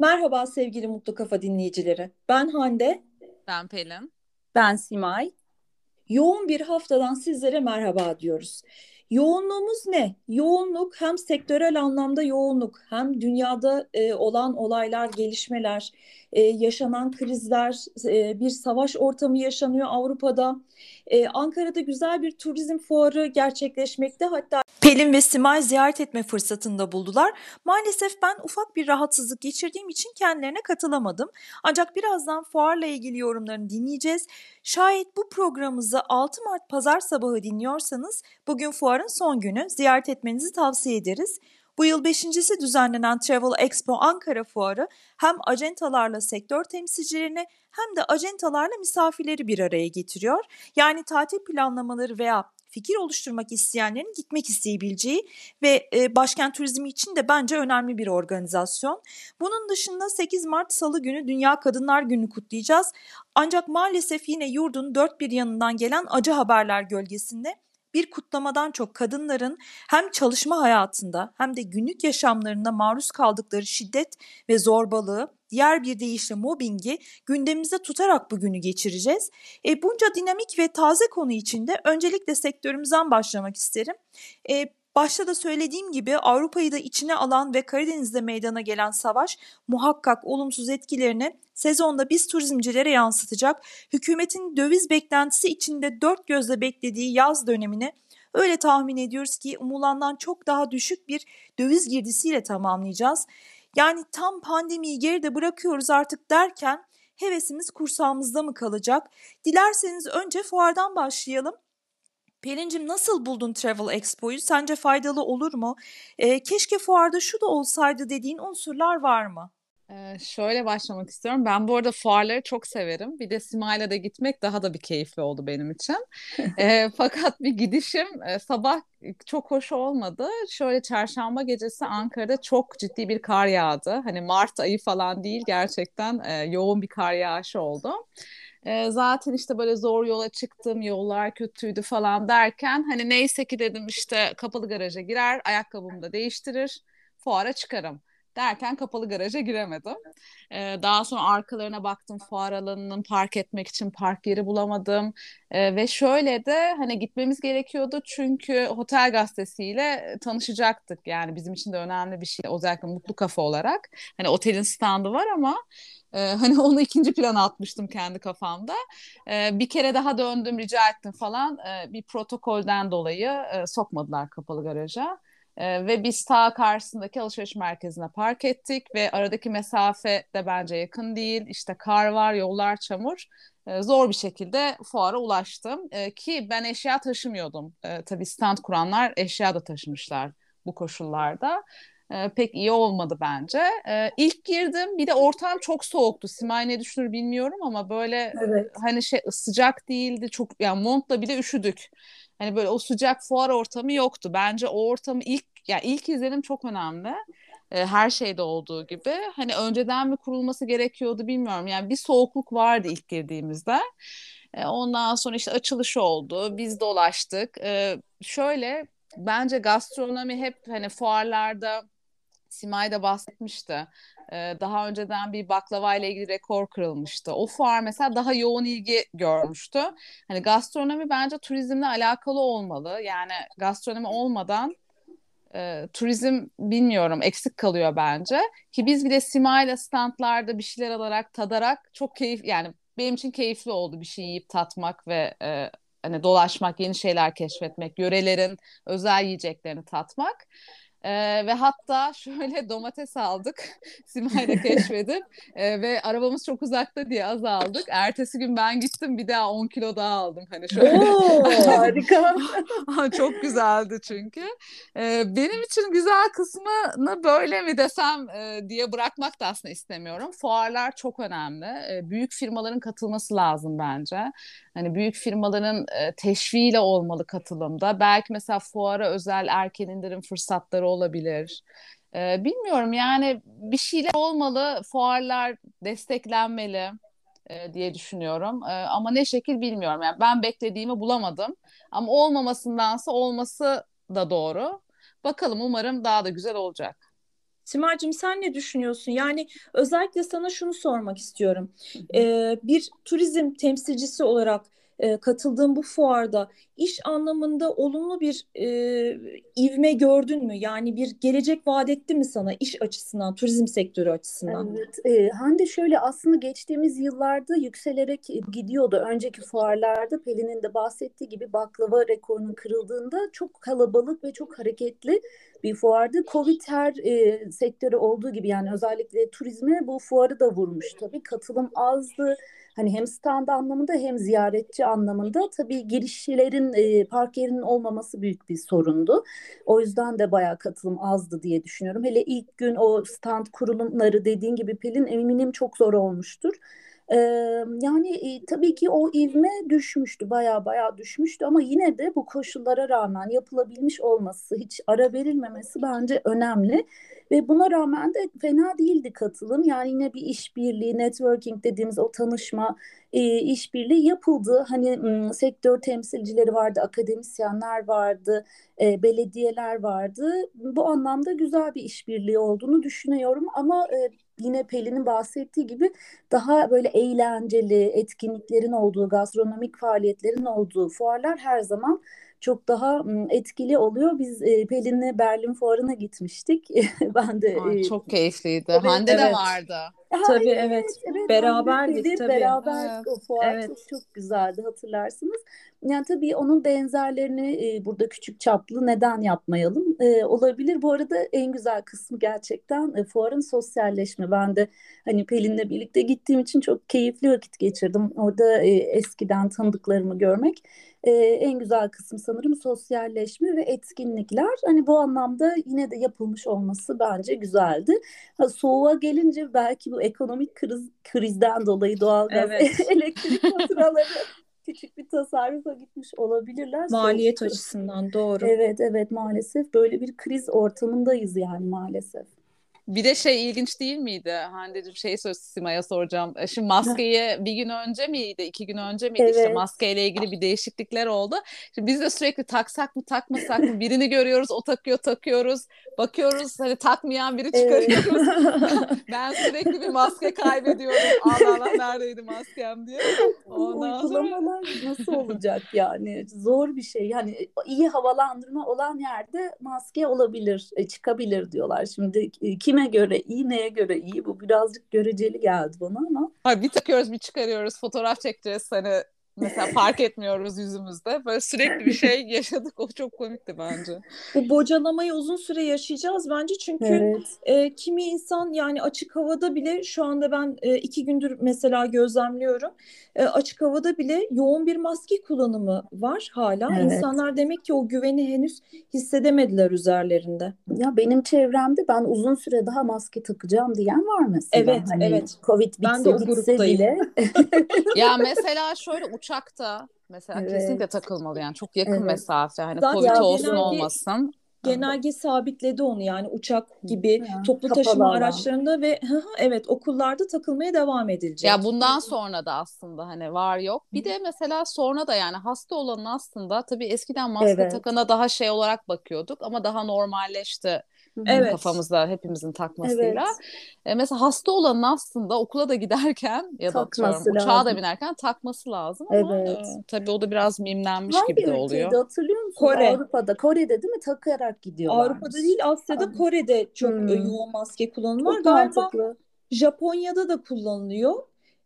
Merhaba sevgili Mutlu Kafa dinleyicileri. Ben Hande. Ben Pelin. Ben Simay. Yoğun bir haftadan sizlere merhaba diyoruz. Yoğunluğumuz ne? Yoğunluk hem sektörel anlamda yoğunluk hem dünyada e, olan olaylar, gelişmeler, e, yaşanan krizler, e, bir savaş ortamı yaşanıyor Avrupa'da. E, Ankara'da güzel bir turizm fuarı gerçekleşmekte. Hatta Pelin ve Simay ziyaret etme fırsatında buldular. Maalesef ben ufak bir rahatsızlık geçirdiğim için kendilerine katılamadım. Ancak birazdan fuarla ilgili yorumlarını dinleyeceğiz. Şayet bu programımızı 6 Mart pazar sabahı dinliyorsanız bugün fuarın son günü ziyaret etmenizi tavsiye ederiz. Bu yıl beşincisi düzenlenen Travel Expo Ankara Fuarı hem acentalarla sektör temsilcilerini hem de acentalarla misafirleri bir araya getiriyor. Yani tatil planlamaları veya fikir oluşturmak isteyenlerin gitmek isteyebileceği ve e, başkent turizmi için de bence önemli bir organizasyon. Bunun dışında 8 Mart Salı günü Dünya Kadınlar Günü kutlayacağız. Ancak maalesef yine yurdun dört bir yanından gelen acı haberler gölgesinde bir kutlamadan çok kadınların hem çalışma hayatında hem de günlük yaşamlarında maruz kaldıkları şiddet ve zorbalığı, diğer bir deyişle mobbingi gündemimizde tutarak bugünü geçireceğiz. E, bunca dinamik ve taze konu içinde öncelikle sektörümüzden başlamak isterim. E, Başta da söylediğim gibi Avrupa'yı da içine alan ve Karadeniz'de meydana gelen savaş muhakkak olumsuz etkilerini sezonda biz turizmcilere yansıtacak. Hükümetin döviz beklentisi içinde dört gözle beklediği yaz dönemini öyle tahmin ediyoruz ki umulandan çok daha düşük bir döviz girdisiyle tamamlayacağız. Yani tam pandemiyi geride bırakıyoruz artık derken hevesimiz kursağımızda mı kalacak? Dilerseniz önce fuardan başlayalım. Pelincim nasıl buldun Travel Expo'yu? Sence faydalı olur mu? E, keşke fuarda şu da olsaydı dediğin unsurlar var mı? Ee, şöyle başlamak istiyorum. Ben bu arada fuarları çok severim. Bir de Simay'la da gitmek daha da bir keyifli oldu benim için. e, fakat bir gidişim e, sabah çok hoş olmadı. Şöyle çarşamba gecesi Ankara'da çok ciddi bir kar yağdı. Hani Mart ayı falan değil gerçekten e, yoğun bir kar yağışı oldu. E, zaten işte böyle zor yola çıktım, yollar kötüydü falan derken hani neyse ki dedim işte kapalı garaja girer, ayakkabımı da değiştirir, fuara çıkarım derken kapalı garaja giremedim. Ee, daha sonra arkalarına baktım fuar alanının park etmek için park yeri bulamadım. Ee, ve şöyle de hani gitmemiz gerekiyordu çünkü Hotel Gazetesi'yle tanışacaktık. Yani bizim için de önemli bir şey özellikle Mutlu Kafa olarak. Hani otelin standı var ama ee, hani onu ikinci plana atmıştım kendi kafamda. Ee, bir kere daha döndüm rica ettim falan. Ee, bir protokolden dolayı e, sokmadılar kapalı garaja. Ee, ve biz ta karşısındaki alışveriş merkezine park ettik ve aradaki mesafe de bence yakın değil. İşte kar var, yollar çamur. Ee, zor bir şekilde fuara ulaştım. Ee, ki ben eşya taşımıyordum. Tabii stand kuranlar eşya da taşımışlar bu koşullarda. Pek iyi olmadı bence. Ee, ilk girdim bir de ortam çok soğuktu. Simay ne düşünür bilmiyorum ama böyle evet. hani şey sıcak değildi. Çok yani montla bile üşüdük. Hani böyle o sıcak fuar ortamı yoktu. Bence o ortamı ilk yani ilk izlenim çok önemli. E, her şeyde olduğu gibi. Hani önceden mi kurulması gerekiyordu bilmiyorum. Yani bir soğukluk vardı ilk girdiğimizde. E, ondan sonra işte açılış oldu. Biz dolaştık. E, şöyle bence gastronomi hep hani fuarlarda Simay da bahsetmişti. Ee, daha önceden bir baklava ile ilgili rekor kırılmıştı. O fuar mesela daha yoğun ilgi görmüştü. Hani gastronomi bence turizmle alakalı olmalı. Yani gastronomi olmadan e, turizm bilmiyorum eksik kalıyor bence. Ki biz bir de Sima'yla standlarda bir şeyler alarak tadarak çok keyif yani benim için keyifli oldu bir şey yiyip tatmak ve e, hani dolaşmak, yeni şeyler keşfetmek, yörelerin özel yiyeceklerini tatmak. Ee, ve hatta şöyle domates aldık Simay'la keşfedip e, ve arabamız çok uzakta diye az aldık. Ertesi gün ben gittim bir daha 10 kilo daha aldım. Hani şöyle. Oo, harika. çok güzeldi çünkü. Ee, benim için güzel kısmını böyle mi desem e, diye bırakmak da aslında istemiyorum. Fuarlar çok önemli. E, büyük firmaların katılması lazım bence. Hani büyük firmaların e, teşviğiyle olmalı katılımda. Belki mesela fuara özel erken indirim fırsatları olabilir. E, bilmiyorum yani bir şeyler olmalı. Fuarlar desteklenmeli e, diye düşünüyorum. E, ama ne şekil bilmiyorum. Yani ben beklediğimi bulamadım. Ama olmamasındansa olması da doğru. Bakalım umarım daha da güzel olacak. Simacığım sen ne düşünüyorsun? Yani özellikle sana şunu sormak istiyorum. Ee, bir turizm temsilcisi olarak e, katıldığın bu fuarda iş anlamında olumlu bir e, ivme gördün mü? Yani bir gelecek vaat etti mi sana iş açısından, turizm sektörü açısından? Evet, e, Hande şöyle aslında geçtiğimiz yıllarda yükselerek gidiyordu. Önceki fuarlarda Pelin'in de bahsettiği gibi baklava rekorunun kırıldığında çok kalabalık ve çok hareketli bir fuardı. Covid her e, sektörü olduğu gibi yani özellikle turizme bu fuarı da vurmuş tabii. Katılım azdı. Hani hem stand anlamında hem ziyaretçi anlamında tabii girişlerin e, park yerinin olmaması büyük bir sorundu. O yüzden de bayağı katılım azdı diye düşünüyorum. Hele ilk gün o stand kurulumları dediğin gibi Pelin eminim çok zor olmuştur. Ee, yani e, tabii ki o ivme düşmüştü, baya baya düşmüştü ama yine de bu koşullara rağmen yapılabilmiş olması, hiç ara verilmemesi bence önemli. Ve buna rağmen de fena değildi katılım. Yani yine bir işbirliği, networking dediğimiz o tanışma, e, işbirliği yapıldı. Hani m, sektör temsilcileri vardı, akademisyenler vardı, e, belediyeler vardı. Bu anlamda güzel bir işbirliği olduğunu düşünüyorum. Ama e, yine Pelin'in bahsettiği gibi daha böyle eğlenceli etkinliklerin olduğu, gastronomik faaliyetlerin olduğu fuarlar her zaman çok daha etkili oluyor. Biz e, Pelin'le Berlin Fuarı'na gitmiştik. ben de Ay, e, çok keyifliydi. Evet, Hande evet. de vardı. Ha, tabii evet. evet. evet Beraberdik tabii. Beraber evet. o fuar evet. çok çok güzeldi hatırlarsınız. Yani tabii onun benzerlerini e, burada küçük çaplı neden yapmayalım? E, olabilir. Bu arada en güzel kısmı gerçekten e, fuarın sosyalleşme. Ben de hani Pelin'le birlikte gittiğim için çok keyifli vakit geçirdim. Orada e, eskiden tanıdıklarımı görmek e, en güzel kısım sanırım sosyalleşme ve etkinlikler. Hani bu anlamda yine de yapılmış olması bence güzeldi. Ha, soğuğa gelince belki bu ekonomik kriz krizden dolayı doğalgaz, evet. elektrik faturaları küçük bir tasarrufa gitmiş olabilirler. Maliyet Sonuçta. açısından doğru. Evet evet maalesef böyle bir kriz ortamındayız yani maalesef. Bir de şey ilginç değil miydi? Hande'cim şey sözü Sima'ya soracağım. E, şimdi maskeyi bir gün önce miydi? iki gün önce miydi? Evet. İşte maskeyle ilgili bir değişiklikler oldu. Şimdi biz de sürekli taksak mı takmasak mı? Birini görüyoruz o takıyor takıyoruz. Bakıyoruz hani takmayan biri çıkarıyoruz. Evet. ben sürekli bir maske kaybediyorum. Allah Allah neredeydi maskem diye. Ondan Uygulamalar sonra... nasıl olacak yani? Zor bir şey. Yani iyi havalandırma olan yerde maske olabilir, e, çıkabilir diyorlar. Şimdi e, kime göre iyi, neye göre iyi bu birazcık göreceli geldi bana ama. Hayır, bir takıyoruz bir çıkarıyoruz fotoğraf çekeceğiz hani mesela fark etmiyoruz yüzümüzde. Böyle sürekli bir şey yaşadık. O çok komikti bence. Bu bocalamayı uzun süre yaşayacağız bence. Çünkü evet. e, kimi insan yani açık havada bile şu anda ben e, iki gündür mesela gözlemliyorum. E, açık havada bile yoğun bir maske kullanımı var hala. Evet. İnsanlar demek ki o güveni henüz hissedemediler üzerlerinde. Ya benim çevremde ben uzun süre daha maske takacağım diyen var mesela. Evet, hani evet. Covid bitse, ben de o bitse bile. ya mesela şöyle uçakta mesela evet. kesinlikle takılmalı yani çok yakın evet. mesafe hani Zaten Covid olsun olmasın. Genelge sabitledi onu yani uçak gibi ya, toplu taşıma alan. araçlarında ve evet okullarda takılmaya devam edilecek. Ya bundan sonra da aslında hani var yok. Bir de mesela sonra da yani hasta olanın aslında tabii eskiden maske evet. takana daha şey olarak bakıyorduk ama daha normalleşti Evet. Kafamızda hepimizin takmasıyla. Evet. E, mesela hasta olanın aslında okula da giderken ya da atıyorum, uçağa da binerken takması lazım ama evet. e, tabii o da biraz mimlenmiş Hangi gibi de oluyor. Hangi hatırlıyor musun? Kore. Avrupa'da. Kore'de değil mi? Takarak gidiyorlar. Avrupa'da değil Asya'da Aa. Kore'de çok hmm. yoğun maske kullanılıyor. Galiba mantıklı. Japonya'da da kullanılıyor.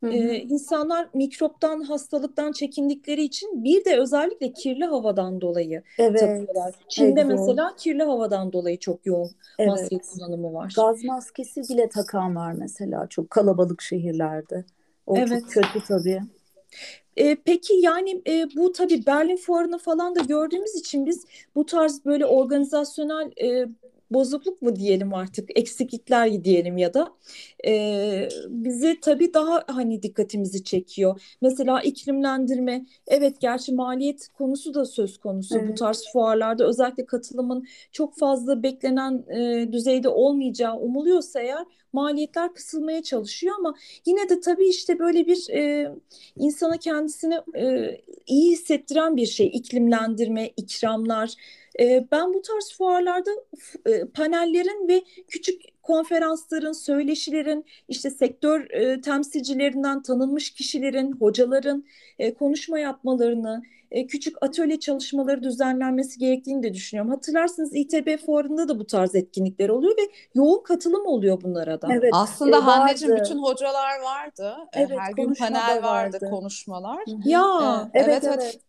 Hı Ee, insanlar mikroptan, hastalıktan çekindikleri için bir de özellikle kirli havadan dolayı evet. takıyorlar. Çin'de evet, mesela kirli havadan dolayı çok yoğun evet. maske kullanımı var. Gaz maskesi bile takan var mesela çok kalabalık şehirlerde. O evet. çok kötü tabii. E, peki yani e, bu tabii Berlin Fuarı'nı falan da gördüğümüz için biz bu tarz böyle organizasyonel e, bozukluk mu diyelim artık eksiklikler diyelim ya da e, bizi tabii daha hani dikkatimizi çekiyor. Mesela iklimlendirme evet gerçi maliyet konusu da söz konusu evet. bu tarz fuarlarda özellikle katılımın çok fazla beklenen e, düzeyde olmayacağı umuluyorsa eğer maliyetler kısılmaya çalışıyor ama yine de tabii işte böyle bir e, insana kendisini e, iyi hissettiren bir şey iklimlendirme, ikramlar E, ben bu tarz fuarlarda e, panellerin ve küçük konferansların, söyleşilerin, işte sektör e, temsilcilerinden tanınmış kişilerin, hocaların e, konuşma yapmalarını, e, küçük atölye çalışmaları düzenlenmesi gerektiğini de düşünüyorum. Hatırlarsınız İTB fuarında da bu tarz etkinlikler oluyor ve yoğun katılım oluyor bunlara da. Evet, Aslında e, Hande'cim bütün hocalar vardı. Evet, Her gün panel vardı, vardı, konuşmalar. Ya e, evet, evet evet.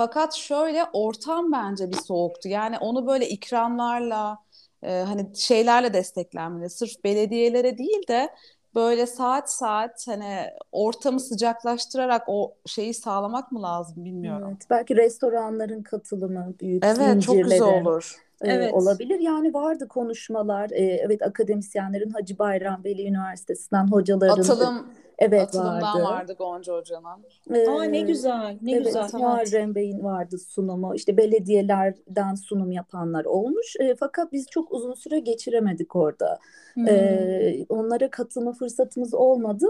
Fakat şöyle ortam bence bir soğuktu. Yani onu böyle ikramlarla e, hani şeylerle desteklenmeli. Sırf belediyelere değil de böyle saat saat hani ortamı sıcaklaştırarak o şeyi sağlamak mı lazım bilmiyorum. Evet, belki restoranların katılımı büyük Evet zincirleri. çok güzel olur. Evet. olabilir. Yani vardı konuşmalar. E, evet akademisyenlerin Hacı Bayram Veli Üniversitesi'nden hocaların Atılım Evet Atılımdan vardı. vardı Gonca Hoca'nın. Ee, Aa ne güzel, ne evet, güzel. Muharrem Bey'in vardı sunumu. İşte belediyelerden sunum yapanlar olmuş. E, fakat biz çok uzun süre geçiremedik orada. Hmm. E, onlara katılma fırsatımız olmadı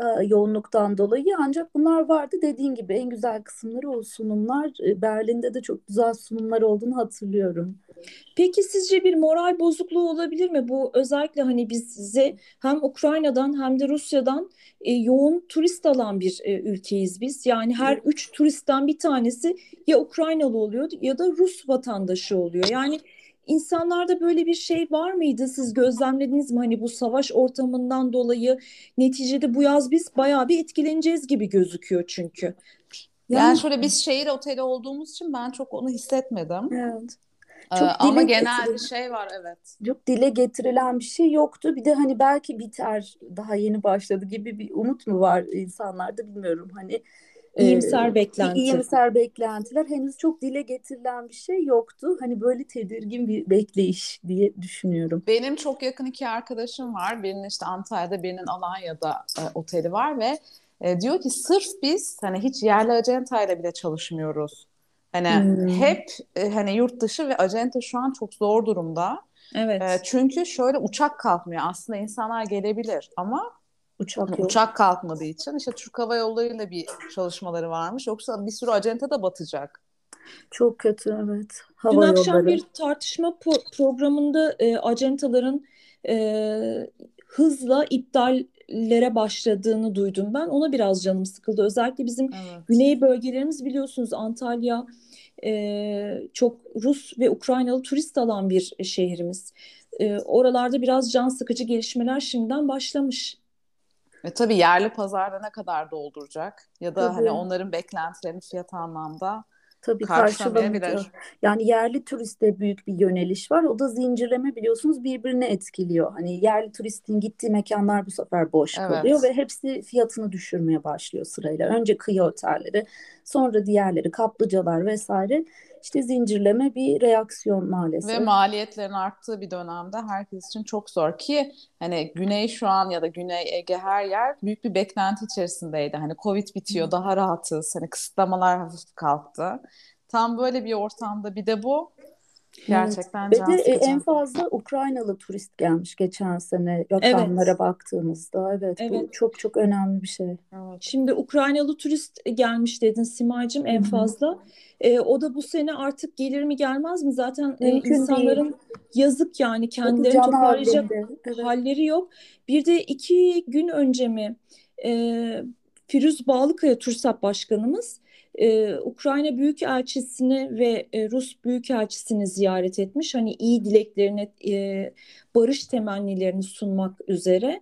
e, yoğunluktan dolayı. Ancak bunlar vardı. Dediğin gibi en güzel kısımları o sunumlar. E, Berlin'de de çok güzel sunumlar olduğunu hatırlıyorum. Peki sizce bir moral bozukluğu olabilir mi? Bu özellikle hani bize hem Ukrayna'dan hem de Rusya'dan e, yoğun turist alan bir e, ülkeyiz biz. Yani her üç turistten bir tanesi ya Ukraynalı oluyor ya da Rus vatandaşı oluyor. Yani insanlarda böyle bir şey var mıydı? Siz gözlemlediniz mi? Hani bu savaş ortamından dolayı neticede bu yaz biz bayağı bir etkileneceğiz gibi gözüküyor çünkü. Yani, yani şöyle biz şehir oteli olduğumuz için ben çok onu hissetmedim. Evet. Çok ee, ama genel bir şey var evet. Çok dile getirilen bir şey yoktu. Bir de hani belki biter daha yeni başladı gibi bir umut mu var insanlarda bilmiyorum. Hani İyimser e, beklenti. İyimser beklentiler henüz çok dile getirilen bir şey yoktu. Hani böyle tedirgin bir bekleyiş diye düşünüyorum. Benim çok yakın iki arkadaşım var. Birinin işte Antalya'da, birinin Alanya'da e, oteli var ve e, diyor ki sırf biz hani hiç yerli acentayla bile çalışmıyoruz. Hani hmm. hep e, hani yurt dışı ve acente şu an çok zor durumda. Evet. E, çünkü şöyle uçak kalkmıyor. Aslında insanlar gelebilir ama uçak hani yok. uçak kalkmadığı için işte Türk Hava Yolları ile bir çalışmaları varmış. Yoksa bir sürü acente de batacak. Çok kötü evet. Hava Dün yolları. akşam bir tartışma po- programında e, acentaların e, hızla iptallere başladığını duydum ben. Ona biraz canım sıkıldı. Özellikle bizim evet. güney bölgelerimiz biliyorsunuz Antalya e, çok Rus ve Ukraynalı turist alan bir şehrimiz. E, oralarda biraz can sıkıcı gelişmeler şimdiden başlamış. Ve tabii yerli pazarda ne kadar dolduracak ya da tabii. hani onların beklentilerini fiyat anlamda Tabii karşılamıyor. Yani yerli turiste büyük bir yöneliş var. O da zincirleme biliyorsunuz birbirine etkiliyor. Hani yerli turistin gittiği mekanlar bu sefer boş evet. kalıyor ve hepsi fiyatını düşürmeye başlıyor sırayla. Önce kıyı otelleri, sonra diğerleri, kaplıcalar vesaire. İşte zincirleme bir reaksiyon maalesef. Ve maliyetlerin arttığı bir dönemde herkes için çok zor ki hani Güney şu an ya da Güney Ege her yer büyük bir beklenti içerisindeydi. Hani Covid bitiyor, daha rahatız. Hani kısıtlamalar hafif kalktı. Tam böyle bir ortamda bir de bu Gerçekten evet. Ve de en fazla Ukraynalı turist gelmiş geçen sene rakamlara evet. baktığımızda. Evet, evet bu çok çok önemli bir şey. Evet. Şimdi Ukraynalı turist gelmiş dedin Simay'cığım en fazla. E, o da bu sene artık gelir mi gelmez mi? Zaten e, insanların değil. yazık yani kendilerini toparlayacak evet. halleri yok. Bir de iki gün önce mi e, Firuz Bağlıkaya Tursap Başkanımız e, Ukrayna Büyükelçisini ve e, Rus Büyükelçisini ziyaret etmiş. Hani iyi dileklerini, e, barış temennilerini sunmak üzere.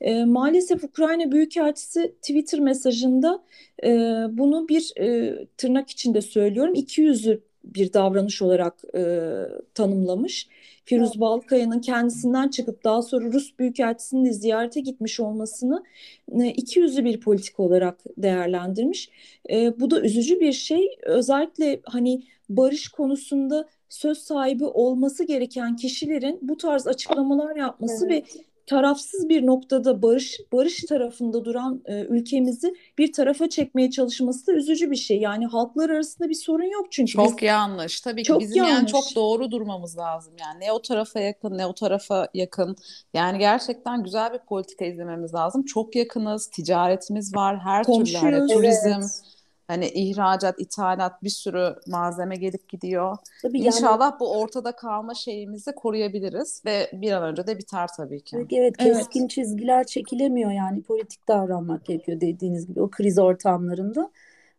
E, maalesef Ukrayna Büyükelçisi Twitter mesajında e, bunu bir e, tırnak içinde söylüyorum iki yüzlü bir davranış olarak e, tanımlamış. Firuz Balkaya'nın kendisinden çıkıp daha sonra Rus Büyükelçisi'ni de ziyarete gitmiş olmasını e, iki yüzlü bir politik olarak değerlendirmiş. E, bu da üzücü bir şey. Özellikle hani barış konusunda söz sahibi olması gereken kişilerin bu tarz açıklamalar yapması evet. ve tarafsız bir noktada barış barış tarafında duran e, ülkemizi bir tarafa çekmeye çalışması da üzücü bir şey. Yani halklar arasında bir sorun yok çünkü. Çok biz, yanlış. Tabii ki bizim yanlış. yani çok doğru durmamız lazım. Yani ne o tarafa yakın ne o tarafa yakın. Yani gerçekten güzel bir politika izlememiz lazım. Çok yakınız, ticaretimiz var, her türlü hani turizm. Evet Hani ihracat, ithalat bir sürü malzeme gelip gidiyor. Tabii İnşallah yani, bu ortada kalma şeyimizi koruyabiliriz ve bir an önce de biter tabii ki. Evet, keskin evet. çizgiler çekilemiyor yani politik davranmak gerekiyor dediğiniz gibi o kriz ortamlarında.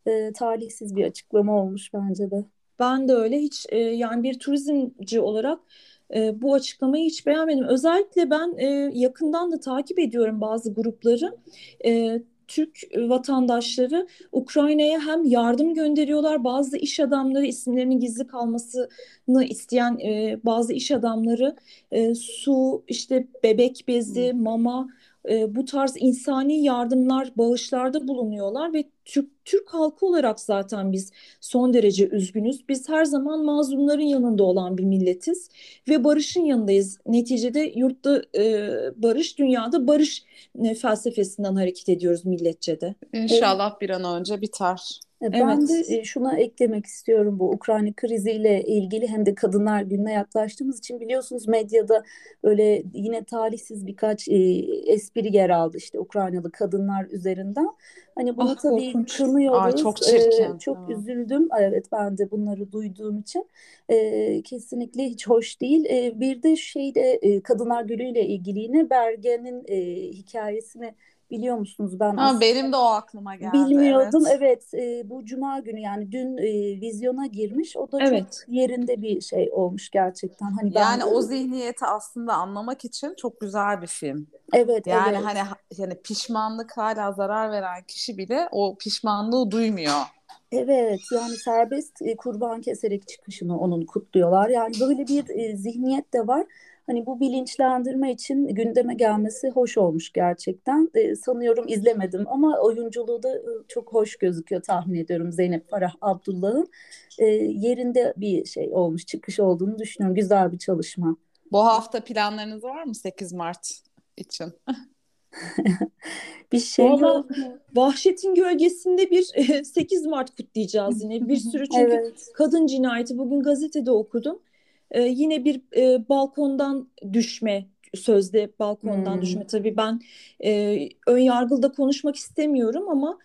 E, talihsiz bir açıklama olmuş bence de. Ben de öyle hiç e, yani bir turizmci olarak e, bu açıklamayı hiç beğenmedim. Özellikle ben e, yakından da takip ediyorum bazı grupları. E, Türk vatandaşları Ukrayna'ya hem yardım gönderiyorlar bazı iş adamları isimlerinin gizli kalmasını isteyen e, bazı iş adamları e, su işte bebek bezi mama e, bu tarz insani yardımlar, bağışlarda bulunuyorlar ve Türk, Türk halkı olarak zaten biz son derece üzgünüz. Biz her zaman mazlumların yanında olan bir milletiz ve barışın yanındayız. Neticede yurtta e, barış, dünyada barış e, felsefesinden hareket ediyoruz milletçe de. İnşallah bir an önce biter. E, ben evet. de e, şuna eklemek istiyorum bu Ukrayna kriziyle ilgili hem de Kadınlar Günü'ne yaklaştığımız için biliyorsunuz medyada öyle yine talihsiz birkaç e, espri yer aldı işte Ukraynalı kadınlar üzerinden. Hani bunu ah, tabii korkunç. kınıyoruz. Aa, çok çirkin. Ee, çok ha. üzüldüm. Evet ben de bunları duyduğum için. Ee, kesinlikle hiç hoş değil. Ee, bir de şeyde e, Kadınlar Günü ile ilgili yine Bergen'in e, hikayesini Biliyor musunuz? Ben ha, benim de o aklıma geldi. Bilmiyordum. Evet, evet e, bu cuma günü yani dün e, vizyona girmiş. O da evet. çok yerinde bir şey olmuş gerçekten. Hani ben yani de... o zihniyeti aslında anlamak için çok güzel bir film. Evet, yani evet. hani yani pişmanlık hala zarar veren kişi bile o pişmanlığı duymuyor. Evet yani serbest e, kurban keserek çıkışını onun kutluyorlar. Yani böyle bir e, zihniyet de var. Hani bu bilinçlendirme için gündeme gelmesi hoş olmuş gerçekten. E, sanıyorum izlemedim ama oyunculuğu da e, çok hoş gözüküyor tahmin ediyorum Zeynep Farah Abdullah'ın. E, yerinde bir şey olmuş, çıkış olduğunu düşünüyorum. Güzel bir çalışma. Bu hafta planlarınız var mı 8 Mart için? bir şey Vallahi. Vahşetin gölgesinde bir 8 Mart kutlayacağız yine. Bir sürü çünkü evet. kadın cinayeti bugün gazetede okudum. E, yine bir e, balkondan düşme sözde balkondan hmm. düşme tabii ben e, ön yargılda konuşmak istemiyorum ama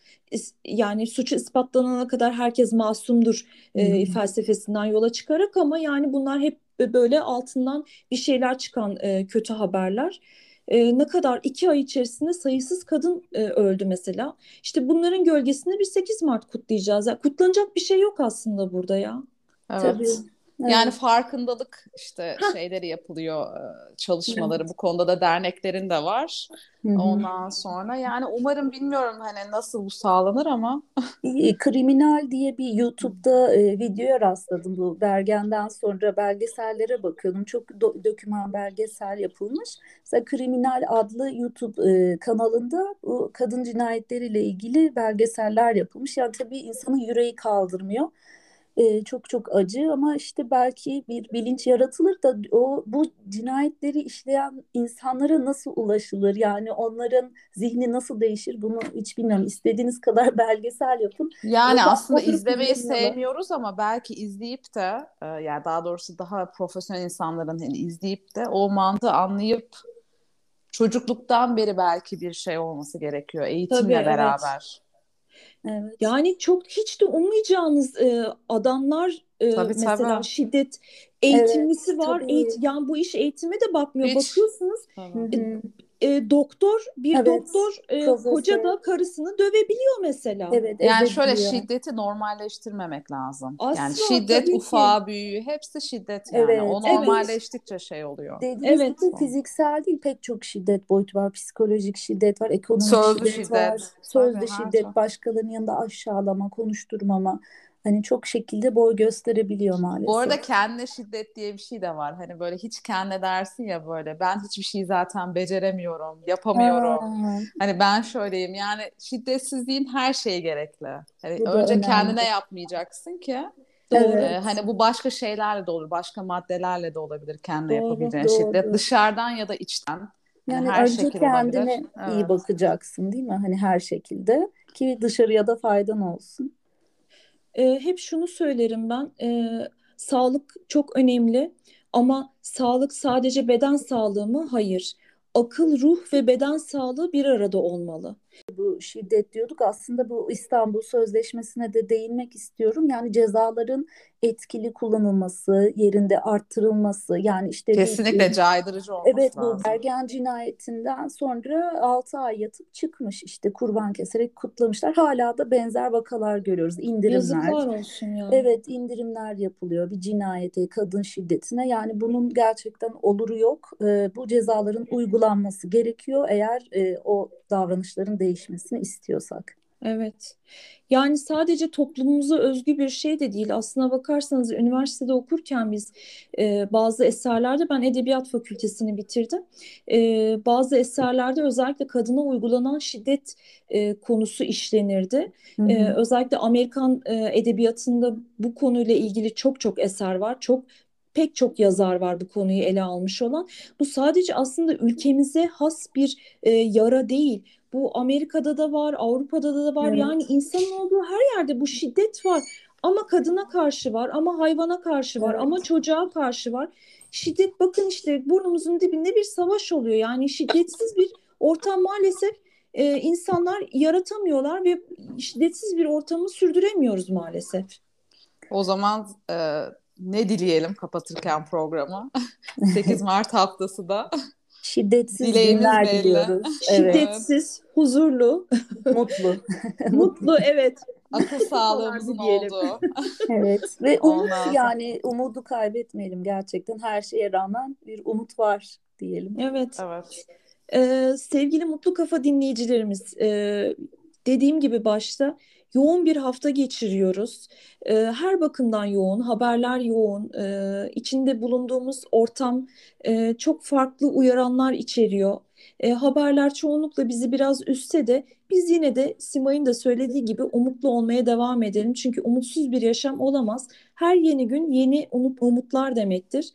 yani suçu ispatlanana kadar herkes masumdur e, hmm. felsefesinden yola çıkarak ama yani bunlar hep böyle altından bir şeyler çıkan e, kötü haberler. E, ne kadar iki ay içerisinde sayısız kadın e, öldü mesela. İşte bunların gölgesinde bir 8 Mart kutlayacağız. Yani kutlanacak bir şey yok aslında burada ya. Evet. Tabii. Yani farkındalık işte şeyleri yapılıyor e, çalışmaları evet. bu konuda da derneklerin de var. Hı-hı. Ondan sonra yani umarım bilmiyorum hani nasıl bu sağlanır ama. Kriminal diye bir YouTube'da e, videoya rastladım bu Bergen'den sonra belgesellere bakıyordum. Çok do- döküman belgesel yapılmış. Mesela Kriminal adlı YouTube e, kanalında bu kadın cinayetleriyle ilgili belgeseller yapılmış. Yani tabii insanın yüreği kaldırmıyor e, çok çok acı ama işte belki bir bilinç yaratılır da o bu cinayetleri işleyen insanlara nasıl ulaşılır yani onların zihni nasıl değişir bunu hiç bilmiyorum istediğiniz kadar belgesel yapın. Yani Burada aslında izlemeyi sevmiyoruz ama belki izleyip de e, yani daha doğrusu daha profesyonel insanların hani izleyip de o mantığı anlayıp çocukluktan beri belki bir şey olması gerekiyor eğitimle Tabii, beraber. Evet. Evet. Yani çok hiç de ummayacağınız e, adamlar e, tabii, mesela tabii. şiddet eğitimlisi evet, var. Eğit yani bu iş eğitime de bakmıyor. Hiç. Bakıyorsunuz e, e, doktor bir evet, doktor e, koca da karısını dövebiliyor mesela. Evet, yani şöyle diyor. şiddeti normalleştirmemek lazım. Asla, yani şiddet ufağı büyüğü hepsi şiddet yani. Evet, o normalleştikçe evet. şey oluyor. Dediğiniz evet. gibi fiziksel değil pek çok şiddet boyutu var. Psikolojik şiddet var, ekonomik sözlü şiddet, şiddet var. Sözlü şiddet, başkalarının yanında aşağılama, konuşturmama. Hani çok şekilde boy gösterebiliyor maalesef. Bu arada kendine şiddet diye bir şey de var. Hani böyle hiç kendine dersin ya böyle ben hiçbir şeyi zaten beceremiyorum, yapamıyorum. Aa. Hani ben şöyleyim. Yani şiddetsizliğin her şeyi gerekli. Hani bu önce kendine yapmayacaksın ki Evet. Ee, hani bu başka şeylerle de olur, başka maddelerle de olabilir kendine doğru, yapabileceğin doğru. şiddet. Dışarıdan ya da içten. Yani, yani her önce kendine olabilir. iyi evet. bakacaksın değil mi? Hani her şekilde ki dışarıya da faydan olsun e, hep şunu söylerim ben. E, sağlık çok önemli ama sağlık sadece beden sağlığı mı? Hayır. Akıl, ruh ve beden sağlığı bir arada olmalı. Bu şiddet diyorduk aslında bu İstanbul Sözleşmesi'ne de değinmek istiyorum. Yani cezaların etkili kullanılması, yerinde arttırılması yani işte kesinlikle bir, caydırıcı olması Evet lazım. bu Bergen cinayetinden sonra 6 ay yatıp çıkmış işte kurban keserek kutlamışlar. Hala da benzer vakalar görüyoruz. İndirimler. Yazıklar olsun ya. Evet indirimler yapılıyor bir cinayete, kadın şiddetine. Yani bunun gerçekten oluru yok. Ee, bu cezaların uygulanması gerekiyor eğer e, o davranışların değişmesini istiyorsak. Evet. Yani sadece toplumumuza özgü bir şey de değil. Aslına bakarsanız üniversitede okurken biz e, bazı eserlerde ben edebiyat fakültesini bitirdim. E, bazı eserlerde özellikle kadına uygulanan şiddet e, konusu işlenirdi. Hı hı. E, özellikle Amerikan e, edebiyatında bu konuyla ilgili çok çok eser var. Çok pek çok yazar var bu konuyu ele almış olan. Bu sadece aslında ülkemize has bir e, yara değil. Bu Amerika'da da var, Avrupa'da da var. Evet. Yani insanın olduğu her yerde bu şiddet var. Ama kadına karşı var, ama hayvana karşı var, evet. ama çocuğa karşı var. Şiddet bakın işte burnumuzun dibinde bir savaş oluyor. Yani şiddetsiz bir ortam maalesef e, insanlar yaratamıyorlar ve şiddetsiz bir ortamı sürdüremiyoruz maalesef. O zaman e, ne dileyelim kapatırken programı? 8 Mart haftası da. Şiddetsiz Dileğimiz günler belli. diliyoruz. Evet. Şiddetsiz, huzurlu, mutlu. mutlu evet. Akıl sağlığımızın olduğu. evet ve umut yani umudu kaybetmeyelim gerçekten. Her şeye rağmen bir umut var diyelim. Evet. Evet. Ee, sevgili Mutlu Kafa dinleyicilerimiz, e, dediğim gibi başta yoğun bir hafta geçiriyoruz. E, her bakımdan yoğun, haberler yoğun, e, içinde bulunduğumuz ortam e, çok farklı uyaranlar içeriyor. E, haberler çoğunlukla bizi biraz üstse de biz yine de Simay'ın da söylediği gibi umutlu olmaya devam edelim. Çünkü umutsuz bir yaşam olamaz. Her yeni gün yeni umut, umutlar demektir.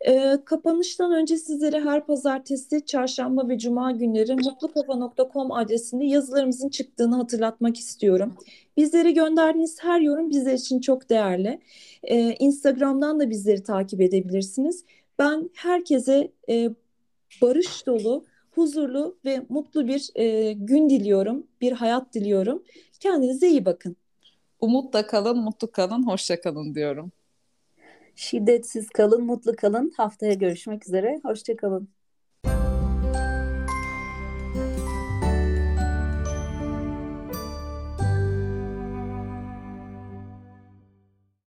E, kapanıştan önce sizlere her pazartesi, çarşamba ve cuma günleri mutlukafa.com adresinde yazılarımızın çıktığını hatırlatmak istiyorum. Bizlere gönderdiğiniz her yorum bizler için çok değerli. E, Instagram'dan da bizleri takip edebilirsiniz. Ben herkese e, barış dolu, huzurlu ve mutlu bir e, gün diliyorum, bir hayat diliyorum. Kendinize iyi bakın. Umutla kalın, mutlu kalın, hoşça kalın diyorum. Şiddetsiz kalın, mutlu kalın. Haftaya görüşmek üzere. Hoşça kalın.